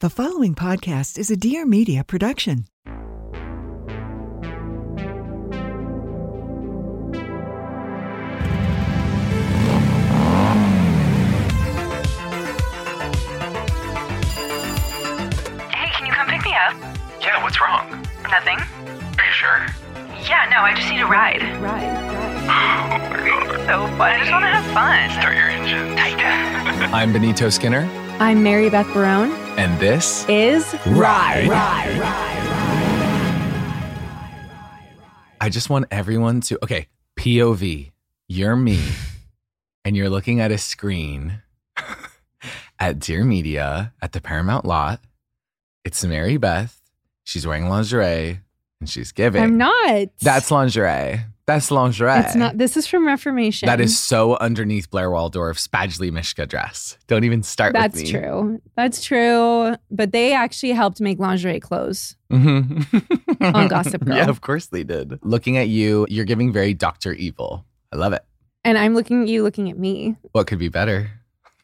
The following podcast is a Dear Media production. Hey, can you come pick me up? Yeah, what's wrong? Nothing. Are you sure? Yeah, no, I just need a ride. Oh my god. So fun. I just want to have fun. Start your engines. I'm Benito Skinner, I'm Mary Beth Barone. And this Is Ride. I just want everyone to okay, POV. You're me, and you're looking at a screen at Dear Media at the Paramount lot. It's Mary Beth. She's wearing lingerie and she's giving. I'm not. That's lingerie. That's lingerie. It's not. This is from Reformation. That is so underneath Blair Waldorf's Badgley Mischka dress. Don't even start That's with me. true. That's true. But they actually helped make lingerie clothes. Mm-hmm. On Gossip Girl. Yeah, of course they did. Looking at you, you're giving very Dr. Evil. I love it. And I'm looking at you looking at me. What could be better?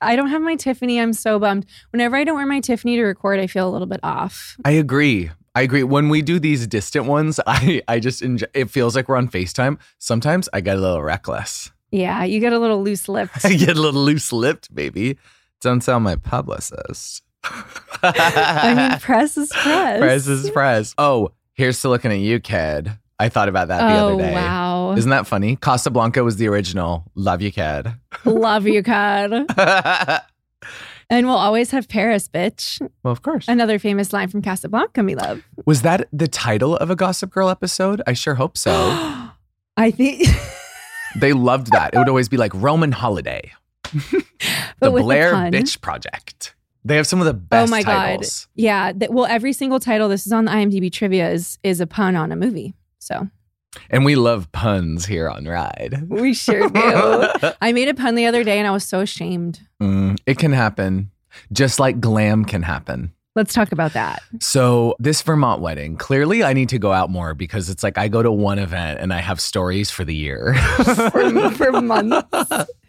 I don't have my Tiffany. I'm so bummed. Whenever I don't wear my Tiffany to record, I feel a little bit off. I agree. I agree. When we do these distant ones, I, I just enjoy it feels like we're on FaceTime. Sometimes I get a little reckless. Yeah, you get a little loose lipped. I get a little loose lipped, baby. Don't tell my publicist. I mean, press is press. press is press. Oh, here's to looking at you, kid. I thought about that the oh, other day. wow. Isn't that funny? Casablanca was the original. Love you, kid. Love you, God. And we'll always have Paris, bitch. Well, of course. Another famous line from Casablanca, we love. Was that the title of a Gossip Girl episode? I sure hope so. I think. they loved that. It would always be like Roman Holiday, the Blair. Bitch Project. They have some of the oh best oh my titles. god! Yeah. well, every single title this is on the IMDb trivia is is a pun on a movie. So And we love puns here on Ride. we sure do. I made a pun the other day and I was so ashamed. Mm, it can happen, just like glam can happen. Let's talk about that. So, this Vermont wedding, clearly I need to go out more because it's like I go to one event and I have stories for the year. For, for months.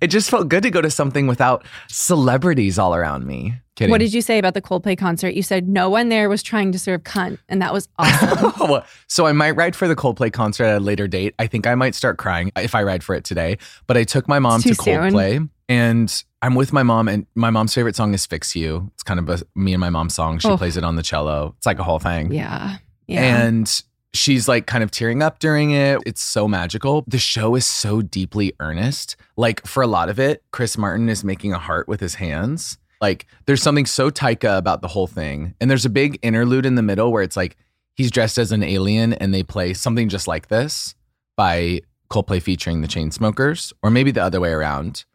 it just felt good to go to something without celebrities all around me. Kidding. What did you say about the Coldplay concert? You said no one there was trying to serve cunt, and that was awesome. so I might ride for the Coldplay concert at a later date. I think I might start crying if I ride for it today. But I took my mom to soon. Coldplay and I'm with my mom and my mom's favorite song is Fix You. It's kind of a me and my mom's song. She Oh. plays it on the cello. It's like a whole thing. yeah. Yeah. And she's like kind of tearing up during it. It's so magical. The show is so deeply earnest. Like for a lot of it, Chris Martin is making a heart with his hands. Like there's something so Taika about the whole thing. And there's a big interlude in the middle where it's like he's dressed as an alien and they play something just like this by Coldplay featuring the Chainsmokers, or maybe the other way around.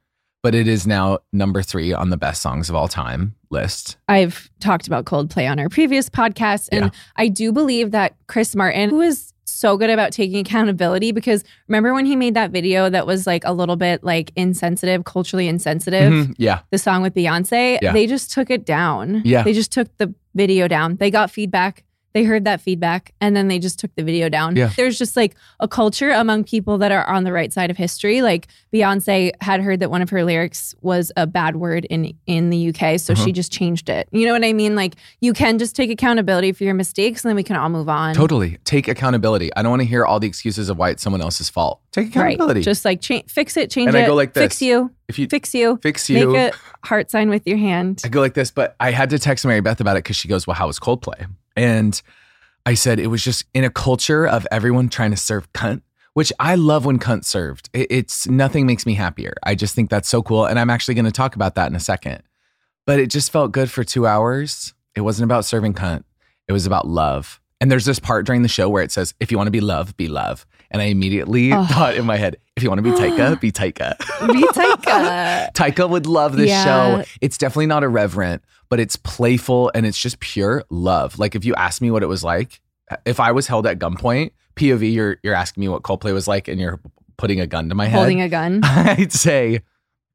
But it is now number three on the best songs of all time list. I've talked about Coldplay on our previous podcast, and Yeah. I do believe that Chris Martin, who is so good about taking accountability, because remember when he made that video that was like a little bit like insensitive, culturally insensitive, Mhm. Yeah. the song with Beyonce, Yeah. they just took it down. Yeah. They just took the video down. They got feedback. They heard that feedback and then they just took the video down. Yeah. There's just like a culture among people that are on the right side of history. Like Beyonce had heard that one of her lyrics was a bad word in in the UK, so Uh-huh. she just changed it. You know what I mean? Like you can just take accountability for your mistakes and then we can all move on. Totally. Take accountability. I don't want to hear all the excuses of why it's someone else's fault. Take accountability. Right. Just like cha- fix it, change And it. I go like this. Fix you. if you Fix you. fix you, Make a heart sign with your hand. I go like this, but I had to text Mary Beth about it because she goes, Well, how was Coldplay? And I said it was just in a culture of everyone trying to serve cunt, which I love when cunt served. It- it's nothing makes me happier. I just think that's so cool. And I'm actually going to talk about that in a second. But it just felt good for two hours. It wasn't about serving cunt, it was about love. And there's this part during the show where it says, If you want to be love, be love. And I immediately Oh. thought in my head, If you want to be Taika, be Taika. Be Taika. Taika would love this Yeah. show. It's definitely not irreverent, but it's playful and it's just pure love. Like if you ask me what it was like, uh, if I was held at gunpoint, POV, you're you're asking me what Coldplay was like, and you're putting a gun to my head. Holding a gun. I'd say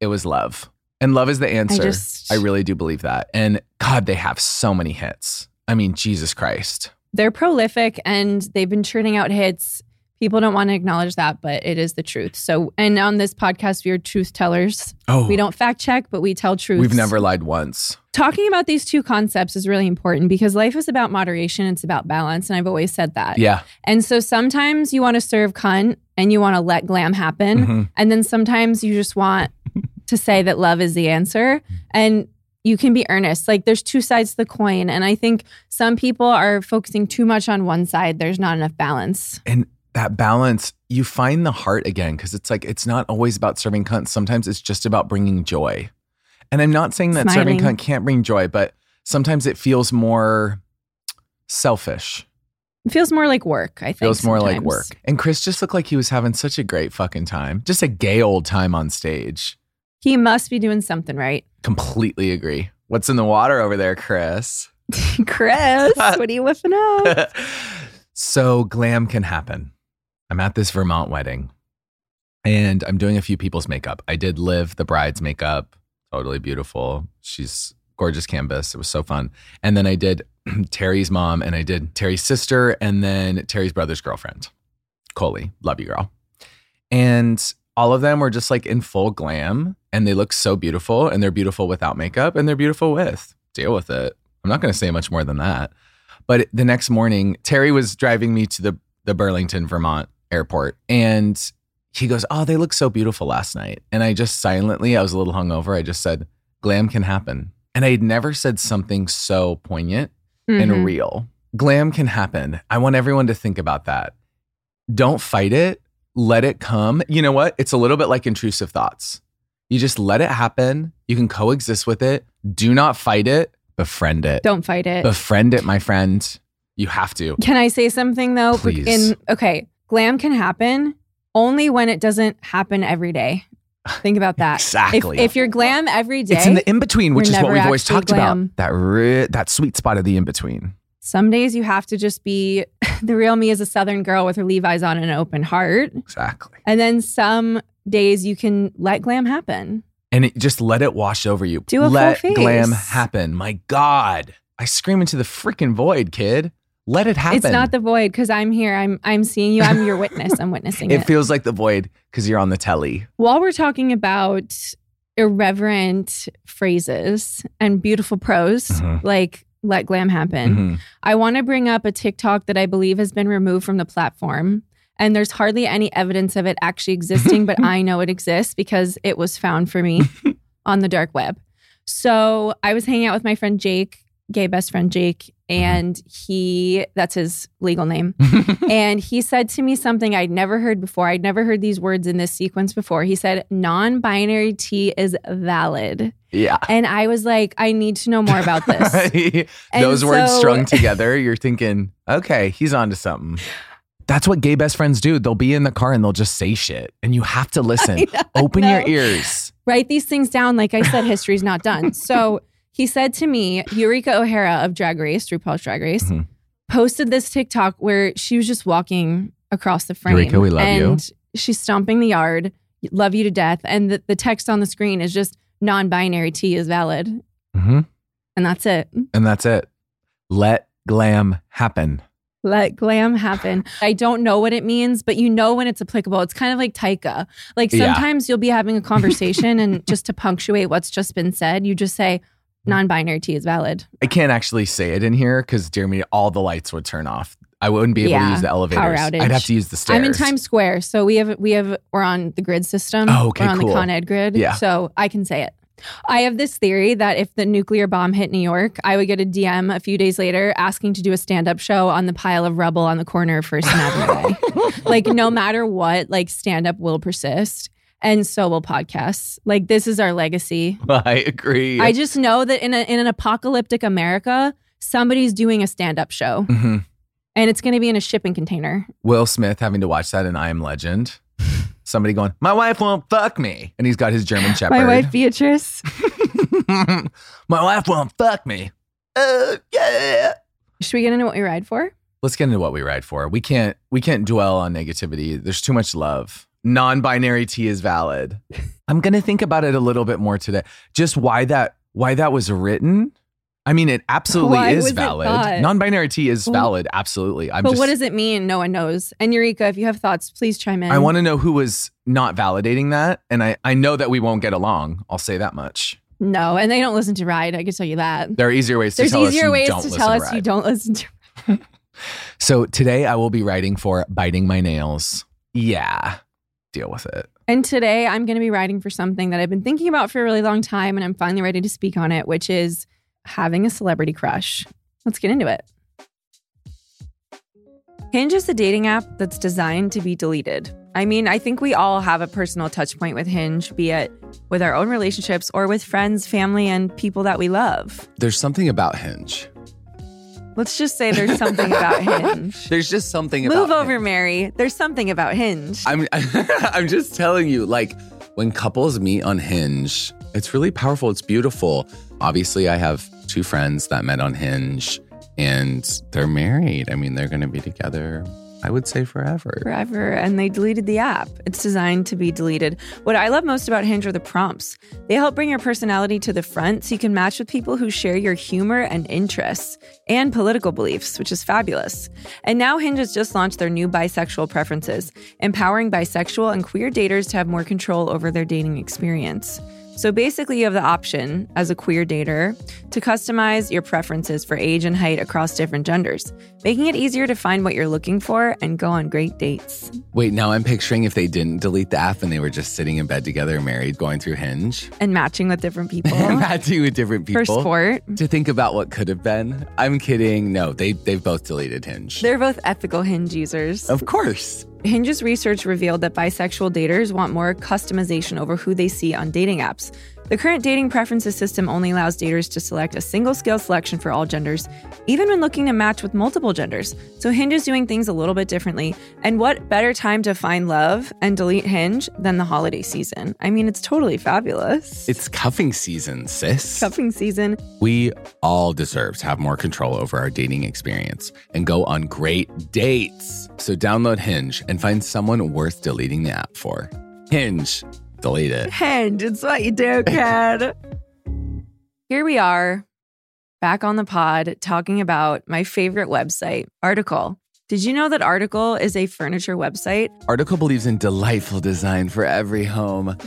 it was love, and love is the answer. I, just- really do believe that. And God, they have so many hits. I mean, Jesus Christ. they're prolific and they've been churning out hits. People don't want to acknowledge that, but it is the truth. So, and on this podcast, we are truth tellers. Oh, We don't fact check, but we tell truth. We've never lied once. Talking about these two concepts is really important because life is about moderation, it's about balance. And I've always said that. Yeah. And so sometimes you want to serve cunt and you want to let glam happen. Mhm. And then sometimes you just want to say that love is the answer. And you can be earnest. Like there's two sides to the coin. And I think some people are focusing too much on one side. There's not enough balance. And that balance, you find the heart again because it's like it's not always about serving cunt. Sometimes it's just about bringing joy. And I'm not saying that serving cunt can't bring joy, but sometimes it feels more selfish. It feels more like work, I think. feels more like work. And Chris just looked like he was having such a great fucking time. Just a gay old time on stage. He must be doing something right. Completely agree. What's in the water over there, Chris? Chris, what are you whiffing up? so glam can happen. I'm at this Vermont wedding and I'm doing a few people's makeup. I did live the bride's makeup, totally beautiful. She's gorgeous canvas. It was so fun. And then I did Terry's mom and I did Terry's sister and then Terry's brother's girlfriend, Coley. Love you, girl. And all of them were just like in full glam and they look so beautiful and they're beautiful without makeup and they're beautiful with. Deal with it. I'm not going to say much more than that. But the next morning, Terry was driving me to the, the Burlington, Vermont airport and he goes, Oh, they look so beautiful last night. And I just silently, I was a little hungover. I just said, Glam can happen. And I had never said something so poignant Mhm. and real. Glam can happen. I want everyone to think about that. Don't fight it, let it come. You know what? It's a little bit like intrusive thoughts. You just let it happen. You can coexist with it. Do not fight it, befriend it. Don't fight it. Befriend it, my friend. You have to. Can I say something though? Please. In okay, glam can happen only when it doesn't happen every day. Think about that. Exactly. If, if you're glam every day, It's in the in between, which is what we've always talked glam. about. That re- that sweet spot of the in between. some days you have to just be the real me as a southern girl with her Levi's on and an open heart. Exactly. And then some days you can let glam happen. And it, just let it wash over you. Do a full let face. glam happen. My God. I scream into the freaking void, kid. Let it happen. It's not the void because I'm here. I'm I'm seeing you. I'm your witness. I'm witnessing It it. feels like the void because you're on the telly. While we're talking about irreverent phrases and beautiful prose, Mhm. like let glam happen, Mhm. I want to bring up a TikTok that I believe has been removed from the platform. And there's hardly any evidence of it actually existing, but I know it exists because it was found for me on the dark web. So I was hanging out with my friend Jake, gay best friend Jake, mm-hmm. and he, that's his legal name. and he said to me something I'd never heard before. I'd never heard these words in this sequence before. He said, non binary T is valid. yeah. And I was like, I need to know more about this. Those words so- strung together, you're thinking, okay, he's onto something. That's what gay best friends do. They'll be in the car and they'll just say shit, and you have to listen. Open your ears. write these things down. Like I said, history's not done. So he said to me, Eureka O'Hara of Drag Race, RuPaul's Drag Race, Mhm. posted this TikTok where she was just walking across the frame. Eureka, we love you. and she's stomping the yard. Love you to death. And the, the text on the screen is just non binary T is valid. hmm And that's it. And that's it. Let glam happen. Let glam happen. I don't know what it means, but you know when it's applicable. It's kind of like Taika. Like Yeah. sometimes you'll be having a conversation and just to punctuate what's just been said, you just say non binary T is valid. I can't actually say it in here because, dear me, all the lights would turn off. I wouldn't be able to use the elevators. I'd have to use the stairs. I'm in Times Square, so we have we have we're on the grid system. Oh, okay, we're on cool. the Con Ed grid. Yeah. So I can say it. I have this theory that if the nuclear bomb hit New York, I would get a DM a few days later asking to do a stand-up show on the pile of rubble on the corner of First and Avenue. Like no matter what, like stand-up will persist. And so will podcasts. Like this is our legacy. I agree. I just know that in a, in an apocalyptic America, somebody's doing a stand-up show. Mhm. And it's gonna be in a shipping container. Will Smith having to watch that in I Am Legend. Somebody going, my wife won't fuck me, and he's got his German Shepherd. My wife Beatrice. my wife won't fuck me. Uh, yeah. Should we get into what we ride for? Let's get into what we ride for. We can't we can't dwell on negativity. There's too much love. Non-binary T is valid. I'm gonna think about it a little bit more today. Just why that why that was written I mean, it absolutely Why is valid. Non-binary T is valid. Absolutely. I'm but just. what does it mean? No one knows. And Eureka, if you have thoughts, please chime in. I want to know who was not validating that, and I I know that we won't get along. I'll say that much. No, and they don't listen to Ride. I can tell you that. There are easier ways to There's tell easier us you ways don't to listen tell to us you don't listen to. So today I will be writing for biting my nails. Yeah, deal with it. And today I'm going to be writing for something that I've been thinking about for a really long time, and I'm finally ready to speak on it, which is having a celebrity crush. Let's get into it. Hinge is a dating app that's designed to be deleted. I mean, I think we all have a personal touch point with Hinge, be it with our own relationships or with friends, family, and people that we love. There's something about Hinge. Let's just say there's something about Hinge. There's just something Move about Move over, Hinge. Mary. There's something about Hinge. I'm I'm just telling you, like when couples meet on Hinge, it's really powerful. It's beautiful. Obviously, I have two friends that met on Hinge and they're married. I mean, they're gonna be together, I would say forever. forever and they deleted the app. It's designed to be deleted. What I love most about Hinge are the prompts. They help bring your personality to the front so you can match with people who share your humor and interests and political beliefs, which is fabulous. And now Hinge has just launched their new bisexual preferences, empowering bisexual and queer daters to have more control over their dating experience. So basically, you have the option as a queer dater to customize your preferences for age and height across different genders, making it easier to find what you're looking for and go on great dates. Wait, now I'm picturing if they didn't delete the app and they were just sitting in bed together, married, going through Hinge, And matching with different people matching with different people. for sport. To think about what could have been. I'm kidding. No, they they've both deleted Hinge. They're both ethical Hinge users. of course. Hinge's research revealed that bisexual daters want more customization over who they see on dating apps. The current dating preferences system only allows daters to select a single scale selection for all genders, even when looking to match with multiple genders. So Hinge is doing things a little bit differently. And what better time to find love and delete Hinge than the holiday season? I mean, it's totally fabulous. It's cuffing season, sis. cuffing season. We all deserve to have more control over our dating experience and go on great dates. So download Hinge and find someone worth deleting the app for. Hinge, delete it. Hinge, it's what you do, kid. Here we are, back on the pod, talking about my favorite website, Article. Did you know that Article is a furniture website? Article believes in delightful design for every home.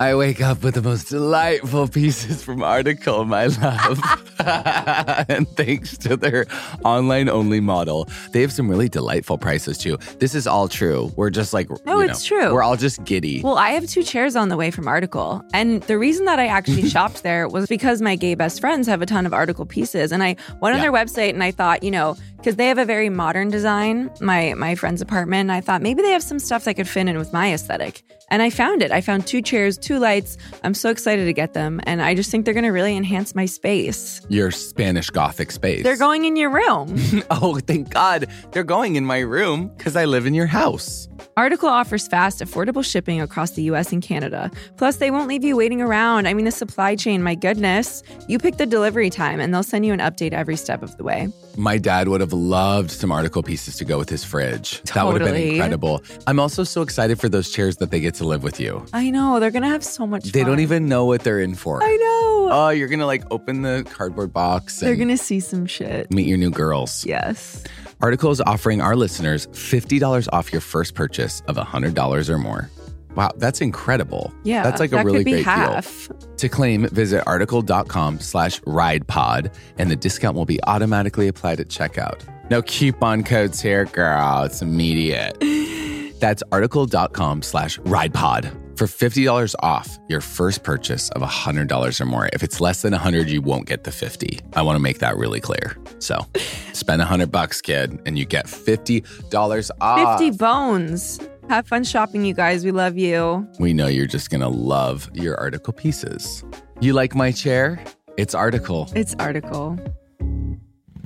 I wake up with the most delightful pieces from Article, my love. and thanks to their online only model, they have some really delightful prices too. This is all true. We're just like, No, you it's know, true. We're all just giddy. Well, I have two chairs on the way from Article. And the reason that I actually shopped there was because my gay best friends have a ton of Article pieces. And I went on Yeah. their website and I thought, you know, because they have a very modern design, my my friend's apartment, I thought maybe they have some stuff that could fit in with my aesthetic. And I found it. I found two chairs, two lights. I'm so excited to get them. And I just think they're gonna really enhance my space. Your Spanish Gothic space. They're going in your room. oh, thank God. They're going in my room because I live in your house. Article offers fast, affordable shipping across the US and Canada. Plus, they won't leave you waiting around. I mean, the supply chain, my goodness. You pick the delivery time and they'll send you an update every step of the way. My dad would have loved some article pieces to go with his fridge. That would have been incredible. I'm also so excited for those chairs that they get to live with you. I know, they're gonna have so much They fun. don't even know what they're in for. I know. Oh, you're gonna like open the cardboard box and they're gonna see some shit. meet your new girls. Yes. Article is offering our listeners $50 off your first purchase of $100 or more. Wow, that's incredible. Yeah. That's like a that really great half. deal. To claim, visit article.com slash ridepod and the discount will be automatically applied at checkout. No coupon codes here, girl. It's immediate. That's article.com slash ridepod for $50 off your first purchase of $100 or more. If it's less than 100, you won't get the 50. I want to make that really clear. So spend 100 bucks, kid, and you get $50 off. 50 bones. Have fun shopping, you guys. We love you. We know you're just going to love your article pieces. You like my chair? It's article. It's article.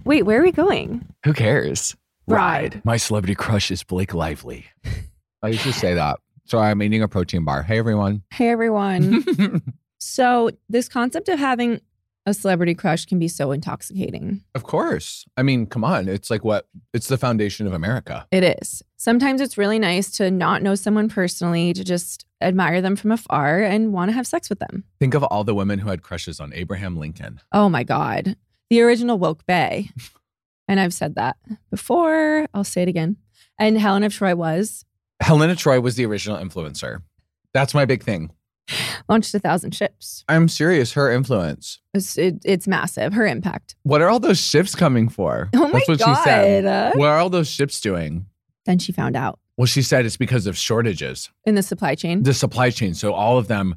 Wait, where are we going? Who cares? Ride. My celebrity crush is Blake Lively. I used to say that. So I'm eating a protein bar. Hey, everyone. Hey, everyone. so, this concept of having a celebrity crush can be so intoxicating. of course. I mean, come on. It's like what? It's the foundation of America. It is. Sometimes it's really nice to not know someone personally, to just admire them from afar and want to have sex with them. Think of all the women who had crushes on Abraham Lincoln. Oh my God. the original woke bay. And I've said that before. I'll say it again. And Helen of Troy was Helena Troy was the original influencer. That's my big thing. launched a thousand ships. I'm serious. Her influence. It's, it, it's massive. Her impact. What are all those ships coming for? Oh my That's what god! she said. What are all those ships doing? Then she found out Well, she said it's because of shortages, in the supply chain. the supply chain. So all of them,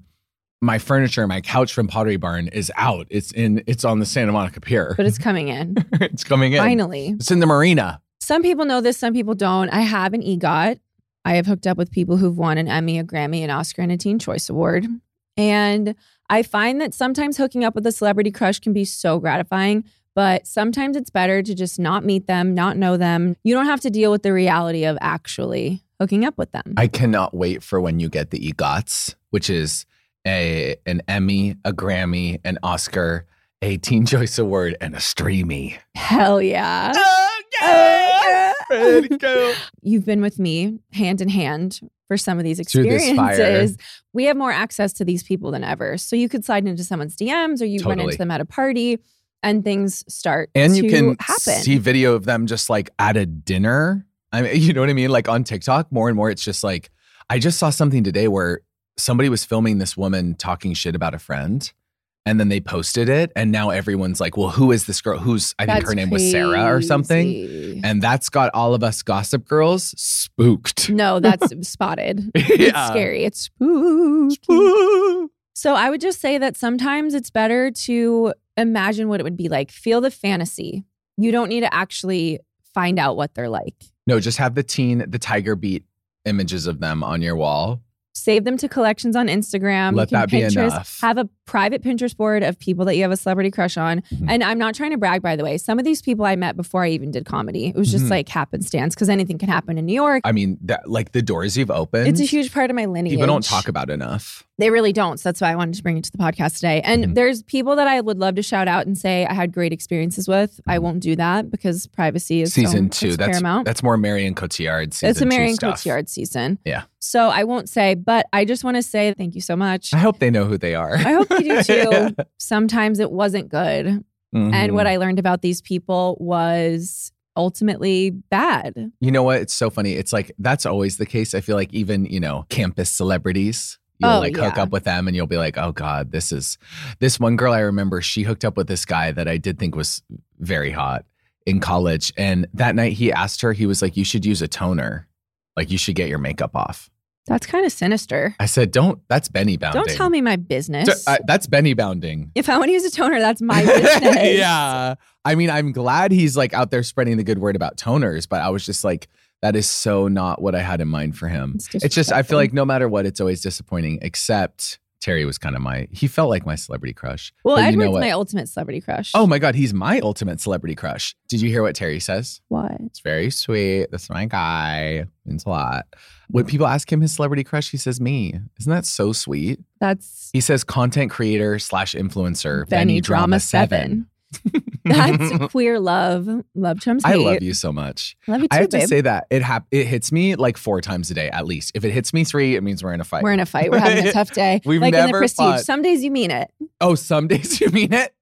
my furniture, my couch from Pottery Barn is out. It's in. It's on the Santa Monica Pier. but it's coming in it's coming in. finally. It's in the marina. Some people know this, some people don't. I have an EGOT. I have hooked up with people who've won an Emmy, a Grammy, an Oscar, and a Teen Choice Award. And I find that sometimes hooking up with a celebrity crush can be so gratifying, but sometimes it's better to just not meet them, not know them. You don't have to deal with the reality of actually hooking up with them. I cannot wait for when you get the EGOTs, which is a an Emmy, a Grammy, an Oscar, a Teen Choice Award, and a Streamy. Hell yeah. yeah. Ready to. You've been with me hand in hand for some of these Through this fire. experiences. We have more access to these people than ever. So you could slide into someone's DMs or you run into them at a party and things start And you can happen. see video of them just like at a dinner. I mean, you know what I mean? Like on TikTok, more and more, it's just like I just saw something today where somebody was filming this woman talking shit about a friend. And then they posted it, and now everyone's like, "Well, who is this girl? Who's I think her That's name was Sarah or something." And that's got all of us gossip girls spooked. No, that's spotted. It's scary. It's spooky. So I would just say that sometimes it's better to imagine what it would be like. Feel the fantasy. You don't need to actually find out what they're like. No, just have the teen, the tiger beat images of them on your wall. Save them to collections on Instagram. Let You can that be enough. Have a private Pinterest board of people that you have a celebrity crush on. Mhm. And I'm not trying to brag, by the way. Some of these people I met before I even did comedy. It was just Mhm. like happenstance because anything can happen in New York. I mean, that like the doors you've opened. It's a huge part of my lineage. People don't talk about enough. They really don't. So that's why I wanted to bring it to the podcast today. And Mhm. there's people that I would love to shout out and say I had great experiences with. I won't do that because privacy is so- season two. it's That's paramount. that's more Marion Cotillard season. it's a Marion. Cotillard season. Yeah. So I won't say, but I just want to say thank you so much. I hope they know who they are. I hope do too. Sometimes it wasn't good. And Mhm. what I learned about these people was ultimately bad. you know what? It's so funny. It's like that's always the case. I feel like even you know campus celebrities. You'll Oh, like hook up with them and you'll be like, oh God, this is this one girl I remember, she hooked up with this guy that I did think was very hot in college. And that night he asked her, he was like, You should use a toner. Like you should get your makeup off. That's kind of sinister. I said, Don't that's Benny bounding. Don't tell me my business. So, uh, that's Benny bounding. if I want to use a toner, that's my business. yeah. I mean, I'm glad he's like out there spreading the good word about toners, but I was just like, that is so not what I had in mind for him. It's It's just, I feel like no matter what, it's always disappointing, except Terry was kind of my, he felt like my celebrity crush. Well, But Edward's my ultimate celebrity crush. Oh my God, he's my ultimate celebrity crush. Did you hear what Terry says? what? It's very sweet. That's my guy. Means a lot. When people ask him his celebrity crush, he says me. Isn't that so sweet? That's He says content creator slash influencer, Benny Drama Seven. That's queer love. Love chums I love you so much. Love you too, I have babe. to say that it hap- it hits me like four times a day at least. If it hits me three, it means we're in a fight. We're in a fight. We're having a tough day. We've like in the never prestige. fought. Some days you mean it. oh, some days you mean it.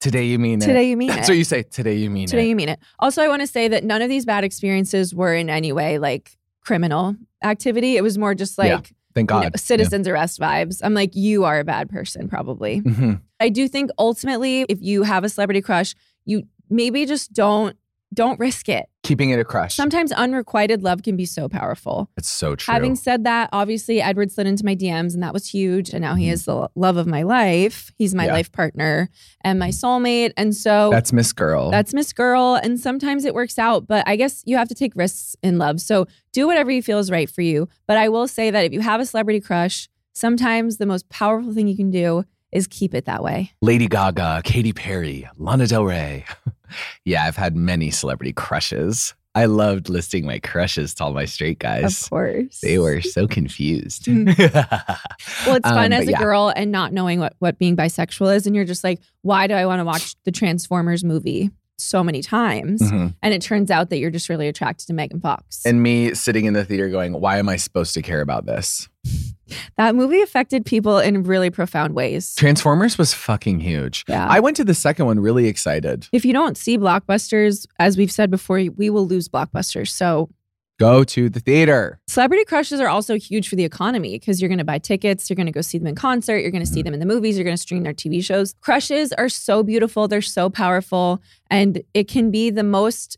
Today you mean it. Today you mean That's it. what you say. Today you mean Today it. Today you mean it. Also, I want to say that none of these bad experiences were in any way like criminal activity. It was more just like Yeah, Thank you God. know, citizens arrest vibes. I'm like, you are a bad person, probably. Yeah. Mhm. I do think ultimately, if you have a celebrity crush, you maybe just don't don't risk it. Keeping it a crush. Sometimes unrequited love can be so powerful. it's so true. Having said that, obviously Edward slid into my DMs and that was huge. And now he Mhm. is the love of my life. He's my Yeah. life partner and my soulmate. And so That's Miss Girl. that's Miss Girl. And sometimes it works out, but I guess you have to take risks in love. So do whatever you feel is right for you. But I will say that if you have a celebrity crush, sometimes the most powerful thing you can do is keep it that way. Lady Gaga, Katy Perry, Lana Del Rey. yeah, I've had many celebrity crushes. I loved listing my crushes to all my straight guys. Of course. They were so confused. Well, it's fun Um, as a yeah. girl and not knowing what, what being bisexual is. And you're just like, why do I want to watch the Transformers movie so many times? Mhm. And it turns out that you're just really attracted to Megan Fox. And me sitting in the theater going, why am I supposed to care about this? That movie affected people in really profound ways. Transformers was fucking huge. Yeah. I went to the second one really excited. If you don't see blockbusters, as we've said before, we will lose blockbusters. So Go to the theater. Celebrity crushes are also huge for the economy because you're going to buy tickets, you're going to go see them in concert, you're going to see mm-hmm. them in the movies, you're going to stream their TV shows. Crushes are so beautiful, they're so powerful, and it can be the most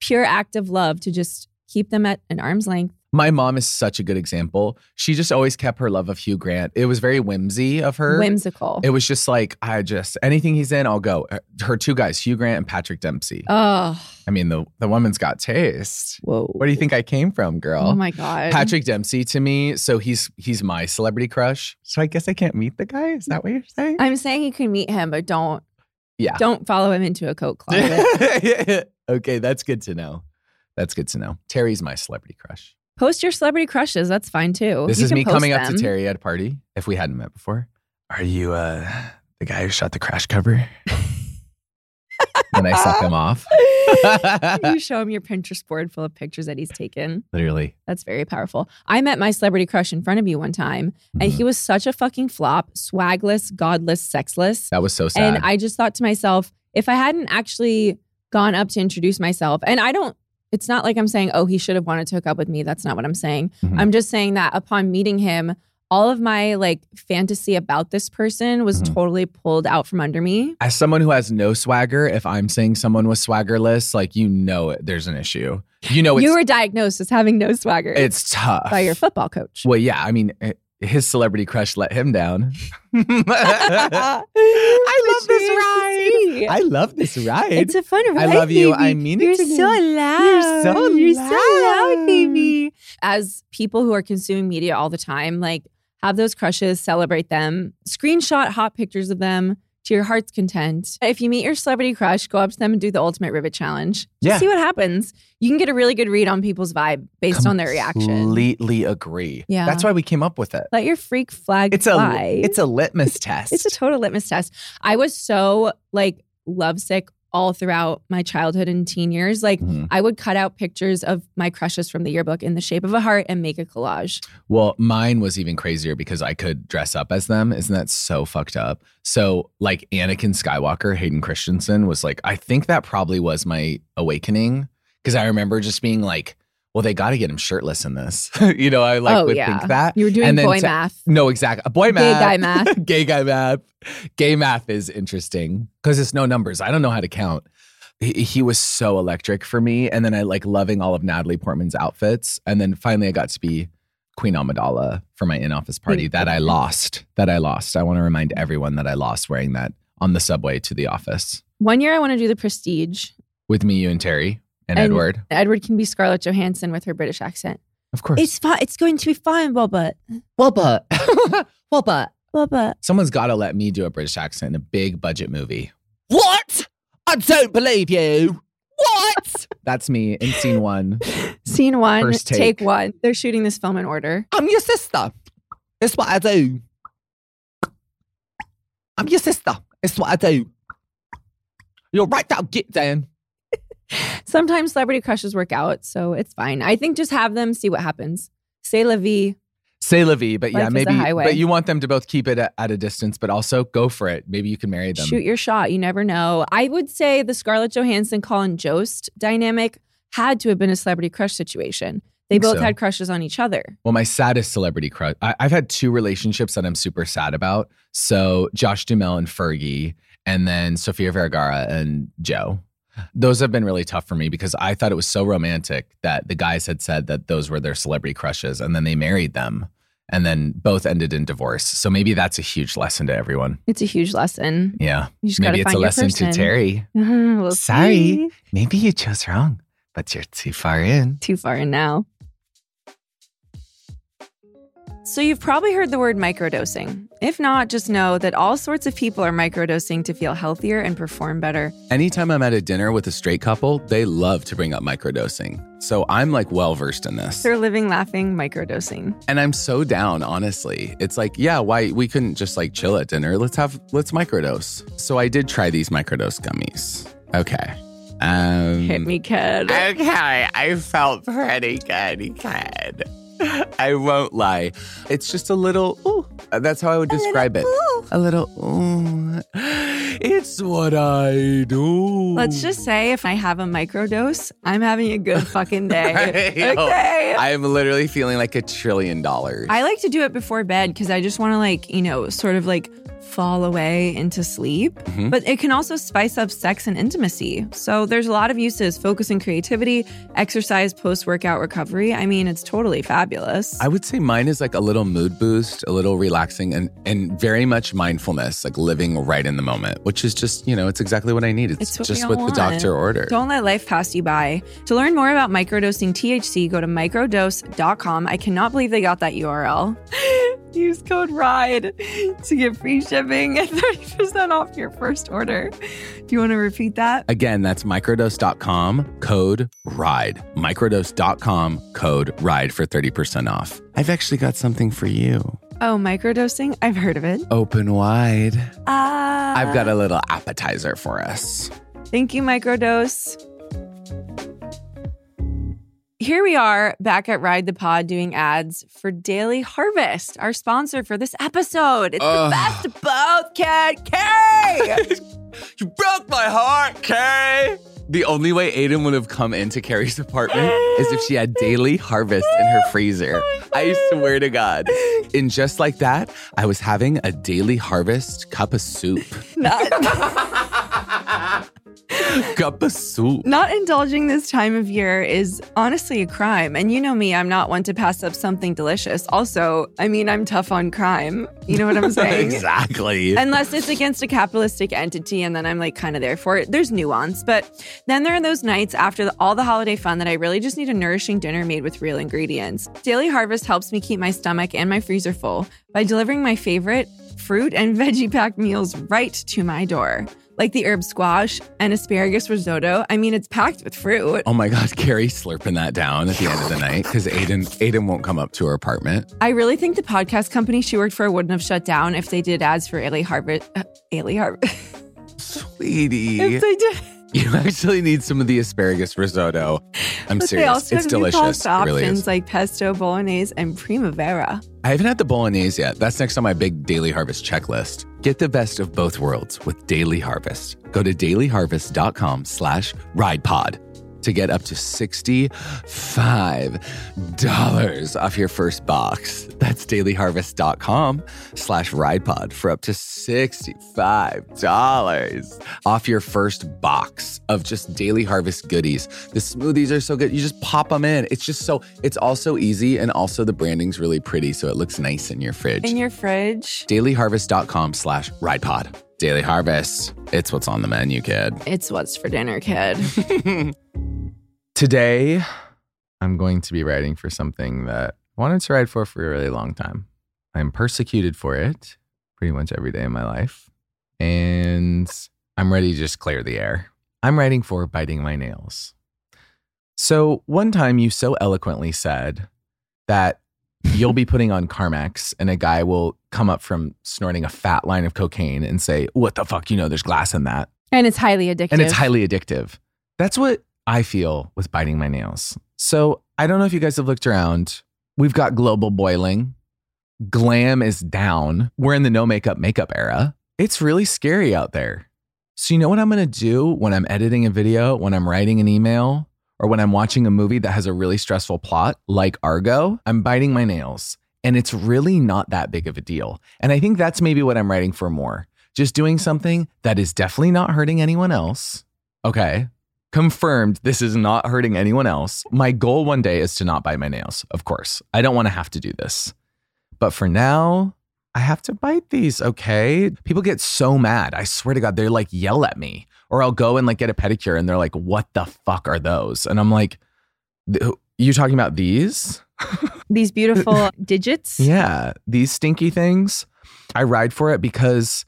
pure act of love to just keep them at an arm's length. My mom is such a good example. She just always kept her love of Hugh Grant. It was very whimsy of her. Whimsical. It was just like, I just, anything he's in, I'll go. Her two guys, Hugh Grant and Patrick Dempsey. oh, I mean, the, the woman's got taste. whoa. Where do you think I came from, girl? Oh my God. Patrick Dempsey to me, so he's he's my celebrity crush. So I guess I can't meet the guy. Is that what you're saying? I'm saying you can meet him, but don't yeah. don't follow him into a coat closet. okay, that's good to know. That's good to know. Terry's my celebrity crush. Post your celebrity crushes. That's fine too. This You is can me post coming up to them. Terry at a party if we hadn't met before. Are you uh the guy who shot the crash cover? and I suck him off. you show him your Pinterest board full of pictures that he's taken. Literally. That's very powerful. I met my celebrity crush in front of you one time, and he was such a fucking flop, swagless, godless, sexless. That was so sad. And I just thought to myself, if I hadn't actually gone up to introduce myself, and I don't, it's not like I'm saying, oh, he should have wanted to hook up with me. That's not what I'm saying. Mhm. I'm just saying that upon meeting him, all of my like fantasy about this person was Mhm. totally pulled out from under me. As someone who has no swagger, if I'm saying someone was swaggerless, like you know it, there's an issue. You know it's you were diagnosed as having no swagger it's tough. by your football coach. Well, yeah, I mean, eh, his celebrity crush let him down. I love this ride. I love this ride. It's a fun ride. I love you. baby. I mean it You're so loud. You're so You're so loud. baby. As people who are consuming media all the time, like have those crushes, celebrate them, screenshot hot pictures of them to your heart's content. If you meet your celebrity crush, go up to them and do the ultimate rivet challenge. Just Yeah. see what happens. You can get a really good read on people's vibe based on their reaction. Completely agree. Yeah. That's why we came up with it. Let your freak flag It's a it's a litmus test. It's a total litmus test. I was so like lovesick all throughout my childhood and teen years. Like Mhm. I would cut out pictures of my crushes from the yearbook in the shape of a heart and make a collage. Well, mine was even crazier because I could dress up as them. Isn't that so fucked up? So, like Anakin Skywalker, Hayden Christensen was like, I think that probably was my awakening because I remember just being like, well, they got to get him shirtless in this. you know, I like oh would yeah, think that. you were doing boy to- math. No, exactly. Boy Gay math. Gay guy math. Gay guy math. Gay math is interesting because it's no numbers. I don't know how to count. He, he was so electric for me. And then I like loving all of Natalie Portman's outfits. And then finally I got to be Queen Amidala for my in office party that I lost. That I lost. I want to remind everyone that I lost wearing that on the subway to the office One year I want to do the Prestige. with me, you, and Terry and, And- Edward. Edward can be Scarlett Johansson with her British accent. Of course. It's fine. It's going to be fine, Robert. well, but. well. Robert. Someone's got to let me do a British accent in a big budget movie. What? I don't believe you. What? That's me in scene one. Scene one, First take. take. one. They're shooting this film in order. I'm your sister. It's what I do. I'm your sister. It's what I do. You're right now. Get down. Sometimes celebrity crushes work out, so it's fine. I think just have them, see what happens. Say la vie. Say la vie, but Life yeah, maybe. But you want them to both keep it at, at a distance, but also go for it. Maybe you can marry them. Shoot your shot. You never know. I would say the Scarlett Johansson, Colin Jost dynamic had to have been a celebrity crush situation. They both so. had crushes on each other. Well, my saddest celebrity crush. I, I've had two relationships that I'm super sad about. So Josh Duhamel and Fergie, and then Sofia Vergara and Joe. Those have been really tough for me because I thought it was so romantic that the guys had said that those were their celebrity crushes, and then they married them, and then both ended in divorce. So maybe that's a huge lesson to everyone. It's a huge lesson. Yeah, You just maybe it's a lesson to person. Terry. We'll Sorry. see. Maybe you chose wrong, but you're too far in. Too far in now. So, you've probably heard the word microdosing. If not, just know that all sorts of people are microdosing to feel healthier and perform better. Anytime I'm at a dinner with a straight couple, they love to bring up microdosing. So I'm like well versed in this. They're living, laughing, microdosing. And I'm so down, honestly. It's like, yeah, why we couldn't just like chill at dinner? Let's have let's microdose. So I did try these microdose gummies. Okay. Um Hit me, kid. Okay, I felt pretty good, good. I won't lie. It's just a little, ooh. That's how I would describe it. A little, ooh. It's what I do. Let's just say if I have a microdose, I'm having a good fucking day. Yo, okay. I am literally feeling like a trillion dollars. I like to do it before bed because I just want to, like, you know, sort of like fall away into sleep. Mhm. But it can also spice up sex and intimacy. So there's a lot of uses focus and creativity, exercise, post workout recovery. I mean, it's totally fabulous. I would say mine is like a little mood boost, a little relaxing, and and very much mindfulness, like living right in the moment, which is just you know it's exactly what I need. It's, It's what just what the doctor ordered. Don't let life pass you by. To learn more about microdosing THC, go to microdose.com. I cannot believe they got that URL. Use code RIDE to get free shipping and 30% off your first order. Do you want to repeat that? Again, that's microdose.com code RIDE. Microdose.com code RIDE for 30% off. I've actually got something for you. Oh, microdosing? I've heard of it. Open wide. Ah. I've got a little appetizer for us. Thank you, Microdose. Here we are back at Ride the Pod doing ads for Daily Harvest, our sponsor for this episode. It's Ugh. the best of both, Cat K. You broke my heart, Kay. The only way Aidan would have come into Carrie's apartment is if she had daily harvest in her freezer. Oh I swear to God. And just like that, I was having a daily harvest cup of soup. not, cup of soup. not indulging this time of year is honestly a crime. And you know me, I'm not one to pass up something delicious. Also, I mean, I'm tough on crime. You know what I'm saying? exactly. Unless it's against a capitalistic entity, and then I'm like kind of there for it. There's nuance. But then there are those nights after the, all the holiday fun that I really just need a nourishing dinner made with real ingredients. Daily Harvest helps me keep my stomach and my freezer full by delivering my favorite fruit and veggie packed meals right to my door. Like the herb squash and asparagus risotto. I mean, it's packed with fruit. Oh my God, Carrie slurping that down at the end of the night because Aidan Aidan won't come up to her apartment. I really think the podcast company she worked for wouldn't have shut down if they did ads for Ailey Harvest. Uh, Ailey Harvest. Sweetie, if they did. you actually need some of the asparagus risotto. I'm But they serious. also It's have delicious. pasta It really options is. like pesto, bolognese, and primavera. I haven't had the bolognese yet. That's next on my big daily harvest checklist. Get the best of both worlds with Daily Harvest. Go to dailyharvest.com slash ridepod to get up to $65 off your first box. That's dailyharvest.com slash ridepod for up to $65 off your first box of just Daily Harvest goodies. The smoothies are so good. You just pop them in. It's just so, it's also easy and also the branding's really pretty so it looks nice in your fridge. In your fridge, dailyharvest.com slash ridepod. Daily Harvest. It's what's on the menu, kid. it's what's for dinner, kid. Today, I'm going to be writing for something that I wanted to write for for a really long time. I'm persecuted for it pretty much every day of my life. And I'm ready to just clear the air. I'm writing for Biting My Nails. So, one time you so eloquently said that you'll be putting on Carmex and a guy will come up from snorting a fat line of cocaine and say, What the fuck? You know, there's glass in that and it's highly addictive. and it's highly addictive. That's what I feel with biting my nails. So I don't know if you guys have looked around. We've got global boiling. Glam is down. We're in the no makeup makeup era. It's really scary out there. So you know what I'm going to do when I'm editing a video, when I'm writing an email, or when I'm watching a movie that has a really stressful plot like Argo? I'm biting my nails. And it's really not that big of a deal. And I think that's maybe what I'm writing for more. Just doing something that is definitely not hurting anyone else. Okay. Confirmed this is not hurting anyone else. My goal one day is to not bite my nails, of course. I don't want to have to do this. But for now, I have to bite these, okay? People get so mad. I swear to God, they're like yell at me. Or I'll go and like get a pedicure and they're like, what the fuck are those? And I'm like, you talking about these? These beautiful digits. Yeah, these stinky things. I ride for it because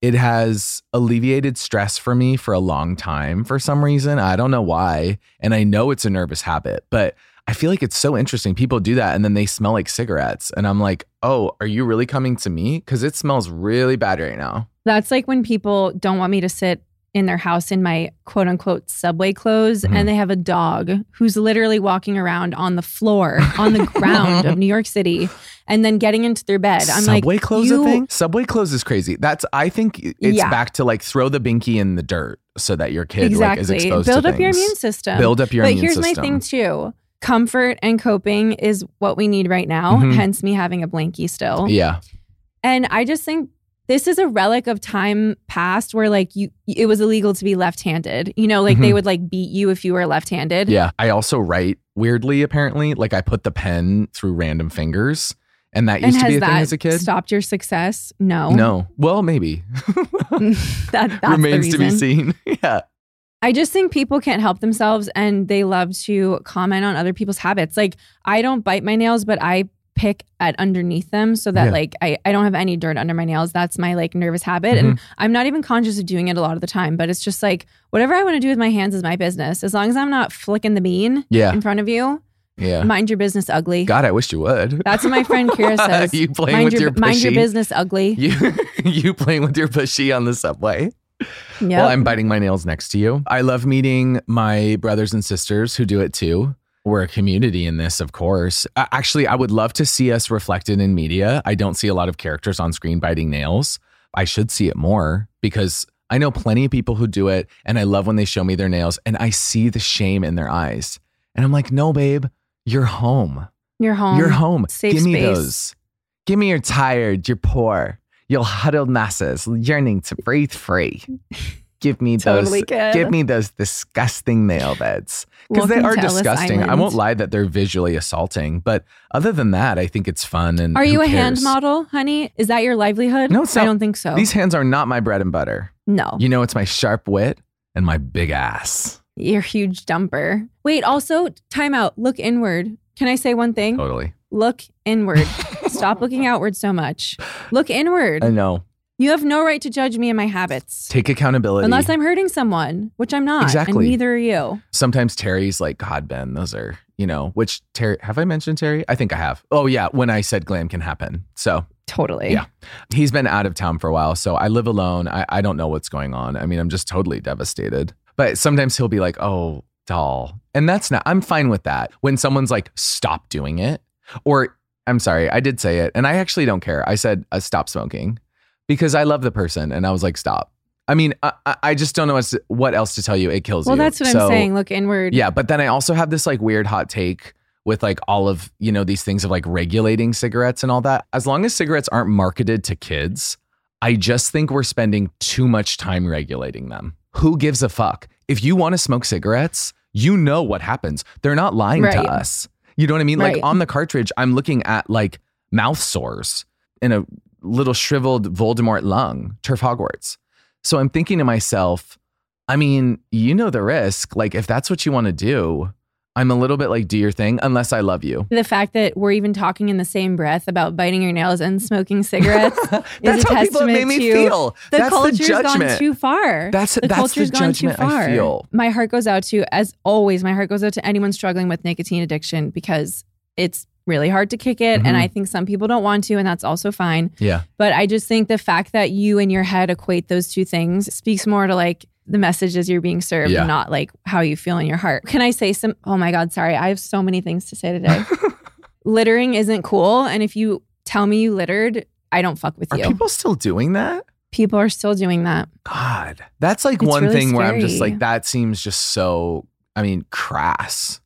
it has alleviated stress for me for a long time for some reason. I don't know why. And I know it's a nervous habit, but I feel like it's so interesting. People do that and then they smell like cigarettes. And I'm like, oh, are you really coming to me? Because it smells really bad right now. That's like when people don't want me to sit in their house in my quote unquote subway clothes Mhm. and they have a dog who's literally walking around on the floor on the ground of New York City and then getting into their bed. I'm Subway like, clothes you, a thing? Subway clothes is crazy. That's I think it's Yeah. back to like throw the binky in the dirt so that your kid like is Exactly. exposed Build up your immune system. Build up your but here's system. my thing too. Comfort and coping is what we need right now, Mhm. hence me having a blankie still. Yeah. And I just think this is a relic of time past where like you it was illegal to be left-handed. You know, like they Mhm. would like beat you if you were left-handed. Yeah. I also write weirdly, apparently. Like I put the pen through random fingers. And that And used to be a thing as a kid. stopped your success? No. No. Well, maybe. that that's Remains to be seen. yeah. I just think people can't help themselves and they love to comment on other people's habits. Like I don't bite my nails, but I pick at underneath them so that Yeah. like I, I don't have any dirt under my nails. That's my like nervous habit. And Mm-hmm. I'm not even conscious of doing it a lot of the time, but it's just like whatever I want to do with my hands is my business. As long as I'm not flicking the bean Yeah. in front of you, Yeah. mind your business ugly. God, I wish you would. That's what my friend Kira says. you playing mind with your, your mind your business ugly. You you playing with your pushy on the subway. Yep. Well, I'm biting my nails next to you. I love meeting my brothers and sisters who do it too. We're a community in this, of course. Actually, I would love to see us reflected in media. I don't see a lot of characters on screen biting nails. I should see it more because I know plenty of people who do it, and I love when they show me their nails and I see the shame in their eyes. And I'm like, no, babe, you're home. You're home. You're home. safe Give me space. those. Give me your tired, you're poor, your huddled masses yearning to breathe free. Give me Totally those. Give me those disgusting nail beds because they are disgusting. I won't lie that they're visually assaulting, but other than that, I think it's fun. And Are you a hand model, honey? Is that your livelihood? No, it's I don't think so. These hands are not my bread and butter. no. You know, it's my sharp wit and my big ass. Your huge dumper. Wait, also, time out. Look inward. Can I say one thing? Totally. Look inward. Stop looking outward so much. Look inward. I know. You have no right to judge me and my habits. Take accountability. Unless I'm hurting someone, which I'm not. Exactly. And neither are you. sometimes Terry's like, God, Ben, those are, you know, which Terry, have I mentioned Terry? I think I have. Oh, yeah. When I said glam can happen. So Totally. Yeah. he's been out of town for a while. So I live alone. I, I don't know what's going on. I mean, I'm just totally devastated. But sometimes he'll be like, oh, doll. And that's not, I'm fine with that. When someone's like, stop doing it. Or I'm sorry, I did say it. And I actually don't care. I said, uh, stop smoking because I love the person. And I was like, stop. I mean, I, I- just don't know what's, what else to tell you. It kills Well, you. Well, that's what So- I'm saying. Look inward. yeah, but then I also have this like weird hot take with like all of, you know, these things of like regulating cigarettes and all that. As long as cigarettes aren't marketed to kids, I just think we're spending too much time regulating them. Who gives a fuck? If you want to smoke cigarettes, you know what happens. They're not lying Right. to us. You know what I mean? Like on the cartridge, I'm looking at like mouth sores in a little shriveled Voldemort lung, turf Hogwarts. So I'm thinking to myself, I mean, you know the risk. Like, if that's what you want to do, I'm a little bit like, do your thing, unless I love you. The fact that we're even talking in the same breath about biting your nails and smoking cigarettes That's is a how people testament made me to feel. the that's the culture's gone too far. That's the that's culture's the gone too far. I feel. My heart goes out to, as always, my heart goes out to anyone struggling with nicotine addiction because it's really hard to kick it. And Mhm. I think some people don't want to, and that's also fine. Yeah. But I just think the fact that you in your head equate those two things speaks more to like the messages you're being served, Yeah. not like how you feel in your heart. Can I say some? Oh my God, sorry. I have so many things to say today. Littering isn't cool. And if you tell me you littered, I don't fuck with Are you. people still doing that? people are still doing that. God, that's like It's one really thing where I'm just like, that seems just so, I mean, crass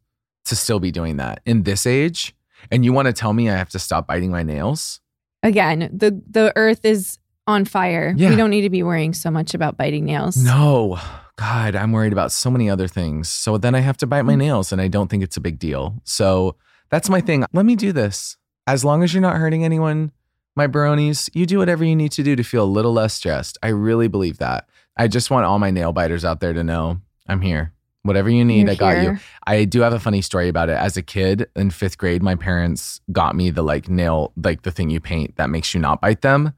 to still be doing that in this age. And you want to tell me I have to stop biting my nails? Again, the the earth is on fire. Yeah. We don't need to be worrying so much about biting nails. No. God, I'm worried about so many other things. So then I have to Mm. bite my nails and I don't think it's a big deal. So that's my thing. Let me do this. As long as you're not hurting anyone, my bronies, you do whatever you need to do to feel a little less stressed. I really believe that. I just want all my nail biters out there to know I'm here. Whatever you need, You're I got you. I do have a funny story about it. As a kid in fifth grade, my parents got me the like nail, like the thing you paint that makes you not bite them.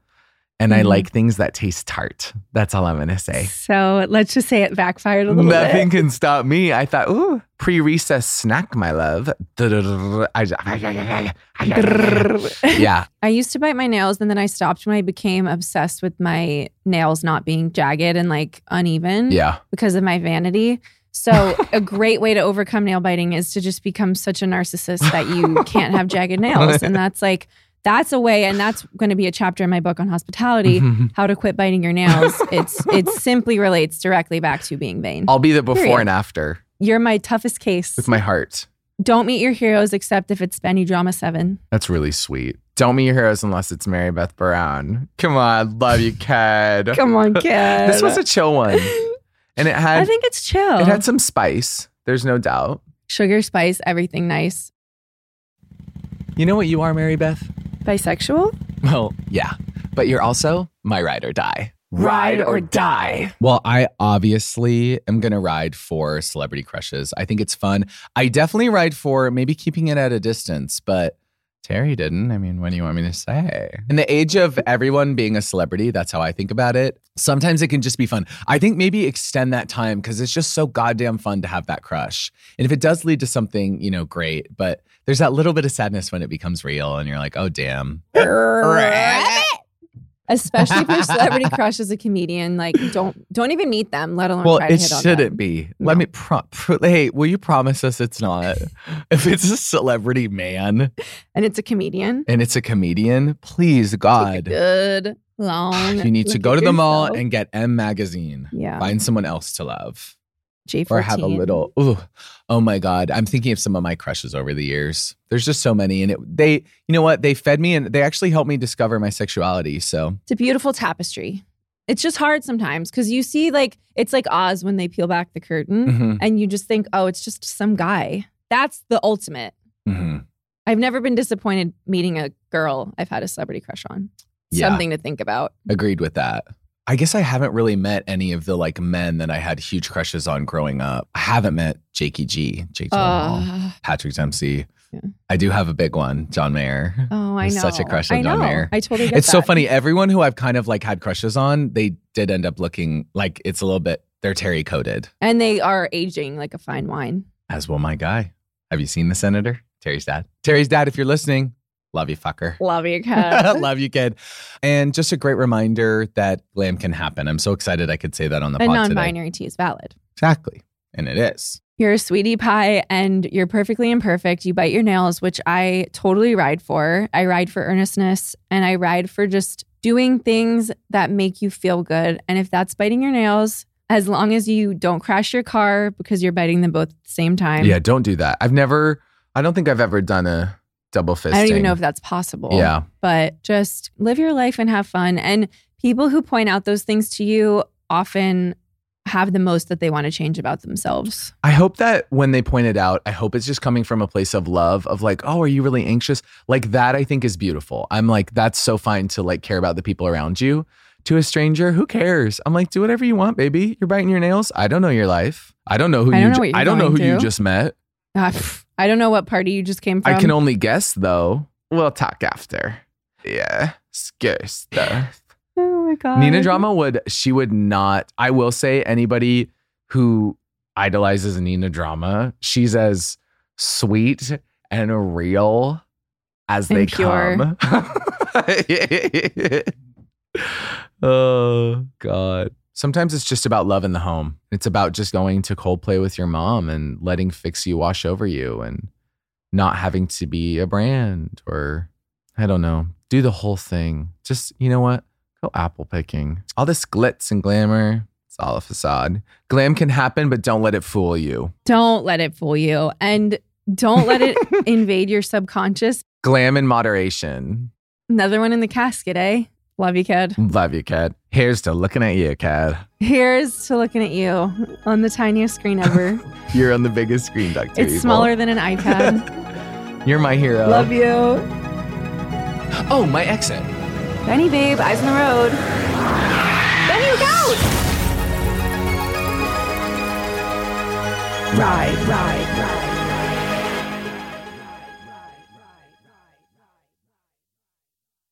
And I Mhm. like things that taste tart. That's all I'm to say. So let's just say it backfired a little bit. Nothing bit. can stop me. I thought, ooh, pre recess snack, my love. yeah. I used to bite my nails and then I stopped when I became obsessed with my nails not being jagged and like uneven Yeah. because of my vanity. So, a great way to overcome nail biting is to just become such a narcissist that you can't have jagged nails. And that's like, that's a way, and that's going to be a chapter in my book on hospitality how to quit biting your nails. It's It simply relates directly back to being vain. I'll be the before Period. and after You're my toughest case. with my heart. Don't meet your heroes except if it's Benny Drama 7. That's really sweet. Don't meet your heroes unless it's Mary Beth Barone. Come on, love you, kid. Come on, kid. This was a chill one, and it had I think it's chill. it had some spice. There's no doubt. Sugar, spice, everything nice. You know what you are, Mary Beth? Bisexual? Well, yeah, but you're also my ride or die. Ride or die. Well, I obviously am going to ride for celebrity crushes. I think it's fun. I definitely ride for maybe keeping it at a distance, but Terry didn't. I mean, what do you want me to say? In the age of everyone being a celebrity, that's how I think about it. Sometimes it can just be fun. I think maybe extend that time because it's just so goddamn fun to have that crush. And if it does lead to something, you know, great, but there's that little bit of sadness when it becomes real and you're like, oh, damn. Especially if your celebrity crush is a comedian, like don't don't even meet them, let alone Well, try to it hit shouldn't them. be. Let No. me pro- pro- Hey, will you promise us it's not? if it's a celebrity man And it's a comedian. and it's a comedian, please, God, good long. you need to go to the mall and get M Magazine. yeah, Find someone else to love J14. or have a little. Ooh, oh my God. I'm thinking of some of my crushes over the years. There's just so many. And it, they, you know what? They fed me and they actually helped me discover my sexuality. So It's a beautiful tapestry. It's just hard sometimes because you see, like, it's like Oz when they peel back the curtain mhm, and you just think, oh, it's just some guy. That's the ultimate. mhm. I've never been disappointed meeting a girl I've had a celebrity crush on. Yeah. Something to think about. agreed with that. I guess I haven't really met any of the like men that I had huge crushes on growing up. I haven't met Jakey G, Jake Uh, Patrick Dempsey. Yeah. I do have a big one, John Mayer. oh, I know. such a crush on John. Mayer. I totally get It's so funny. Everyone who I've kind of like had crushes on, they did end up looking like it's a little bit, they're Terry coated, And they are aging like a fine wine. as will my guy. Have you seen the senator? Terry's dad. Terry's dad, if you're listening, love you, fucker. Love you, kid. love you, kid. And just a great reminder that glam can happen. I'm so excited I could say that on the a pod non today. binary tea is valid. Exactly. And it is. You're a sweetie pie and you're perfectly imperfect. You bite your nails, which I totally ride for. I ride for earnestness and I ride for just doing things that make you feel good. And if that's biting your nails, as long as you don't crash your car because you're biting them both at the same time. Yeah, don't do that. I've never, I don't think I've ever done a double fisting. I don't even know if that's possible. Yeah. But just live your life and have fun. And people who point out those things to you often have the most that they want to change about themselves. I hope that when they point it out, I hope it's just coming from a place of love, of like, oh, are you really anxious? Like that, I think is beautiful. I'm like, that's so fine to like care about the people around you. To a stranger, who cares? I'm like, do whatever you want, baby. You're biting your nails. I don't know your life. I don't know who I you. don't know ju- I don't know who going you just met. Ah, pff, I don't know what party you just came from. I can only guess though. We'll talk after. Yeah, scary stuff. Oh my god. Nina Drama would she would not. I will say anybody who idolizes Nina Drama, she's as sweet and real as And they pure. come. oh God. Sometimes it's just about love in the home. It's about just going to Coldplay with your mom and letting Fix You wash over you and not having to be a brand or I don't know. Do the whole thing. Just, you know what? Go apple picking. All this glitz and glamour, it's all a facade. Glam can happen, but don't let it fool you. Don't let it fool you. And don't let it invade your subconscious. Glam in moderation. Another one in the casket, eh? Love you, kid. Love you, Cat. Here's to looking at you, Cad. Here's to looking at you on the tiniest screen ever. You're on the biggest screen, Dr. it's Evil. smaller than an iPad. You're my hero. Love you. Oh, my exit. Benny, babe, eyes on the road. Benny, look out! Ride, ride, ride.